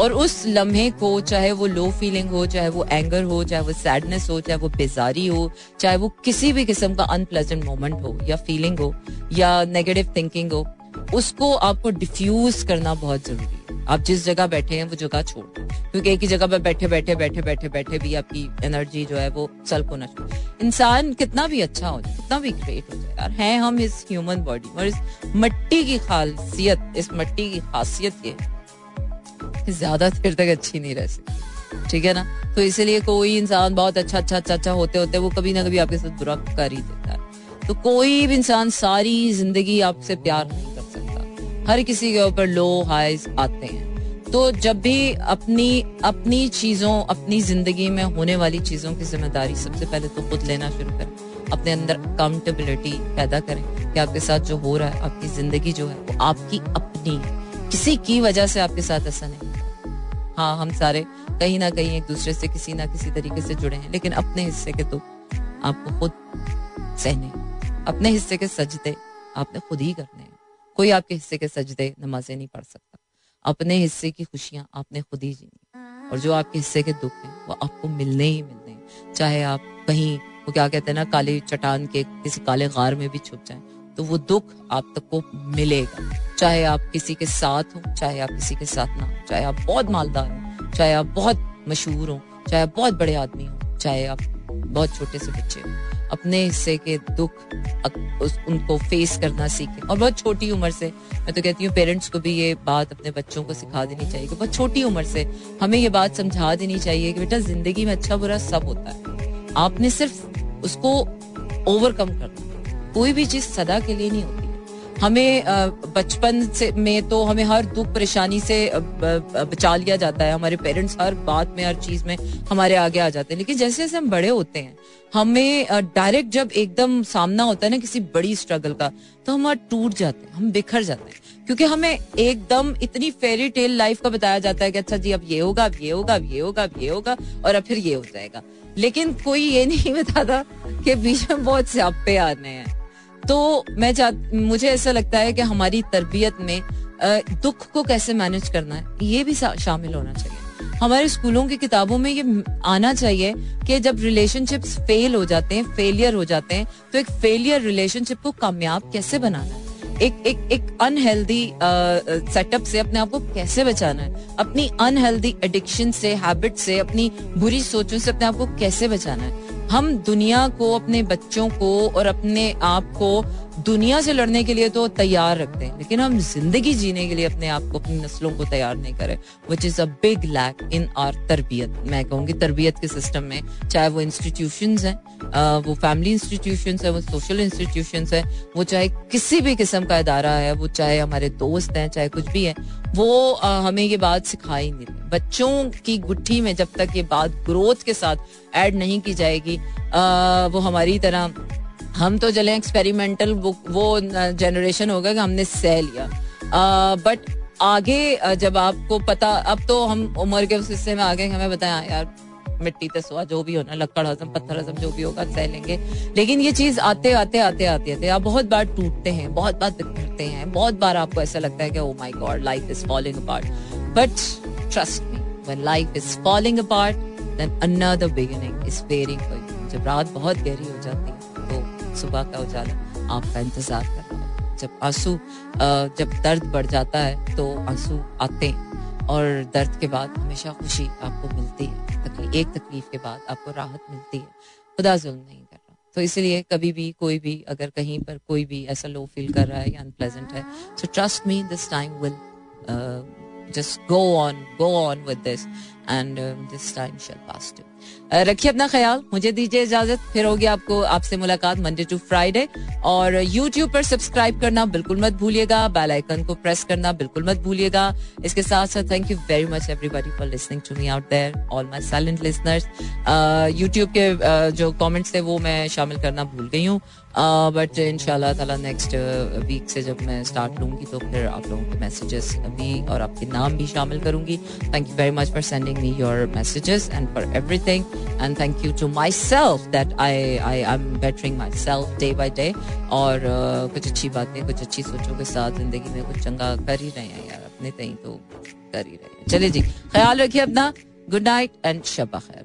और उस लम्हे को, चाहे वो लो फीलिंग हो, चाहे वो एंगर हो, चाहे वो सैडनेस हो, चाहे वो बेजारी हो, चाहे वो किसी भी किस्म का अनप्लेजेंट मोमेंट हो, या फीलिंग हो, या नेगेटिव थिंकिंग हो, उसको आपको डिफ्यूज करना बहुत ज़रूरी आप जिस जगह बैठे हैं, वो जगह छोड़ दो। क्योंकि एक ही जगह पर बैठे बैठे बैठे बैठे बैठे भी आपकी एनर्जी जो है वो सल को न इंसान कितना भी अच्छा हो जाए, कितना भी ग्रेट हो जाए, यार, है हम इस ह्यूमन बॉडी और इस मट्टी की खासियत, इस मट्टी की खासियत ये ज़्यादा देर तक अच्छी नहीं रह सकती, ठीक है ना? तो इसीलिए कोई इंसान बहुत अच्छा अच्छा अच्छा अच्छा होते होते वो कभी ना कभी आपके साथ बुरा कर ही देता है। तो कोई भी इंसान सारी ज़िंदगी आपसे प्यार नहीं हर किसी के ऊपर लो हाइज आते हैं। तो जब भी अपनी अपनी चीज़ों, अपनी ज़िंदगी में होने वाली चीज़ों की ज़िम्मेदारी सबसे पहले तो खुद लेना शुरू करें। अपने अंदर अकाउंटेबिलिटी पैदा करें कि आपके साथ जो हो रहा है, आपकी ज़िंदगी जो है, वो आपकी अपनी किसी की वजह से आपके साथ ऐसा नहीं हाँ हम सारे कहीं ना कहीं एक दूसरे से किसी ना किसी तरीके से जुड़े हैं, लेकिन अपने हिस्से के तो आपको खुद सहने अपने हिस्से के सजदे आपने खुद ही करने कोई आपके हिस्से के सजदे नमाजें नहीं पढ़ सकता। अपने हिस्से की खुशियाँ आपने खुद ही जीनी। और जो आपके हिस्से के दुख हैं, वो आपको मिलने ही मिलने हैं। चाहे आप कहीं, वो क्या कहते हैं ना, काली चटान के किसी काले गार में भी छुप जाए तो वो दुख आप तक को मिलेगा। चाहे आप किसी के साथ हो, चाहे आप किसी के साथ ना हो, चाहे आप बहुत मालदार हो, चाहे आप बहुत मशहूर हो, चाहे आप बहुत बड़े आदमी हो, चाहे आप बहुत छोटे से बच्चे हो। अपने हिस्से के दुख उस, उनको फेस करना सीखे। और बहुत छोटी उम्र से मैं तो कहती हूँ पेरेंट्स को भी ये बात अपने बच्चों को सिखा देनी चाहिए बहुत छोटी उम्र से हमें ये बात समझा देनी चाहिए कि बेटा ज़िंदगी में अच्छा बुरा सब होता है। आपने सिर्फ़ उसको ओवरकम करना। कोई भी चीज़ सदा के लिए नहीं होती। हमें बचपन से, में तो हमें हर दुख परेशानी से बचा लिया जाता है। हमारे पेरेंट्स हर बात में, हर चीज़ में हमारे आगे आ जाते हैं। लेकिन जैसे जैसे हम बड़े होते हैं, हमें डायरेक्ट जब एकदम सामना होता है ना किसी बड़ी स्ट्रगल का तो हम टूट जाते हैं, हम बिखर जाते हैं। क्योंकि हमें एकदम इतनी फेरी टेल लाइफ का बताया जाता है कि अच्छा जी, अब ये होगा, अब ये होगा, अब ये होगा, अब ये होगा और अब फिर ये हो जाएगा। लेकिन कोई ये नहीं बताता कि बीच में बहुत स्यापे आने हैं। तो मैं मुझे ऐसा लगता है कि हमारी तरबियत में दुख को कैसे मैनेज करना है, ये भी शामिल होना चाहिए। हमारे स्कूलों की किताबों में ये आना चाहिए कि जब रिलेशनशिप्स फेल हो जाते हैं फेलियर हो जाते हैं तो एक फेलियर रिलेशनशिप को कामयाब कैसे बनाना है? एक एक एक अनहेल्दी सेटअप से अपने आप को कैसे बचाना है? अपनी अनहेल्दी एडिक्शन से हैबिट से, अपनी बुरी सोचों से अपने आप को कैसे बचाना है? हम दुनिया को अपने बच्चों को और अपने आप को दुनिया से लड़ने के लिए तो तैयार रखते हैं, लेकिन हम ज़िंदगी जीने के लिए अपने आप को, अपनी नस्लों को तैयार नहीं करें which is a big lack in our तरबियत मैं कहूँगी तरबियत के सिस्टम में, चाहे वो इंस्टीट्यूशन हैं वो फैमिली इंस्टीट्यूशन है, वो सोशल इंस्टीट्यूशन है, वो चाहे किसी भी किस्म का इदारा है, वो चाहे हमारे दोस्त हैं, चाहे कुछ भी है, वो हमें ये बात सिखाई नहीं बच्चों की गुट्ठी में जब तक ये बात ग्रोथ के साथ ऐड नहीं की जाएगी वो हमारी तरह हम तो चले एक्सपेरिमेंटल वो जनरेशन होगा कि हमने सह लिया। बट आगे जब आपको पता, अब तो हम उम्र के उस हिस्से में आगे हमें बताया यार, मिट्टी तसवा जो भी होना, लकड़, हजम, पत्थर हजम जो भी होगा, सह लेंगे। लेकिन ये चीज़ आते आते आते आते आते, आप बहुत बार टूटते हैं, बहुत बार बिखरते हैं, बहुत बार आपको ऐसा लगता है कि ओ my God life is falling apart but trust me when life is falling apart then another beginning is you जब रात बहुत गहरी हो जाती है सुबह का उजाला आपका इंतज़ार कर रहा है। जब आँसू जब दर्द बढ़ जाता है तो आँसू आते हैं और दर्द के बाद हमेशा खुशी आपको मिलती है। तकलीफ़ एक तकलीफ़ के बाद आपको राहत मिलती है। खुदा जुल्म नहीं कर रहा। तो इसलिए कभी भी, कोई भी, अगर कहीं पर कोई भी ऐसा लो फील कर रहा है या अनप्लेजेंट है so trust me this time will just go on go on with this and this time shall pass too रखिए अपना ख्याल मुझे दीजिए इजाज़त। फिर होगी आपको आपसे मुलाकात मंडे टू फ्राइडे और यूट्यूब पर सब्सक्राइब करना बिल्कुल मत भूलिएगा बेल आइकन को प्रेस करना बिल्कुल मत भूलिएगा। इसके साथ साथ thank you very much everybody for listening to me out there all my silent listeners YouTube के uh, जो कमेंट्स थे वो मैं शामिल करना भूल गई हूँ। बट इन ताला नेक्स्ट वीक से जब मैं स्टार्ट लूँगी तो फिर आप लोगों के मैसेजेस भी और आपके नाम भी शामिल करूँगी। Thank you very much for sending me your messages and for everything and thank you to myself that I I I am bettering myself day by day और uh, कुछ अच्छी बातें कुछ अच्छी सोचों के साथ ज़िंदगी में कुछ चंगा कर ही रहे हैं यार अपने तई तो कर ही रहे हैं। चलिए जी ख्याल रखिए अपना। गुड नाइट एंड शब खैर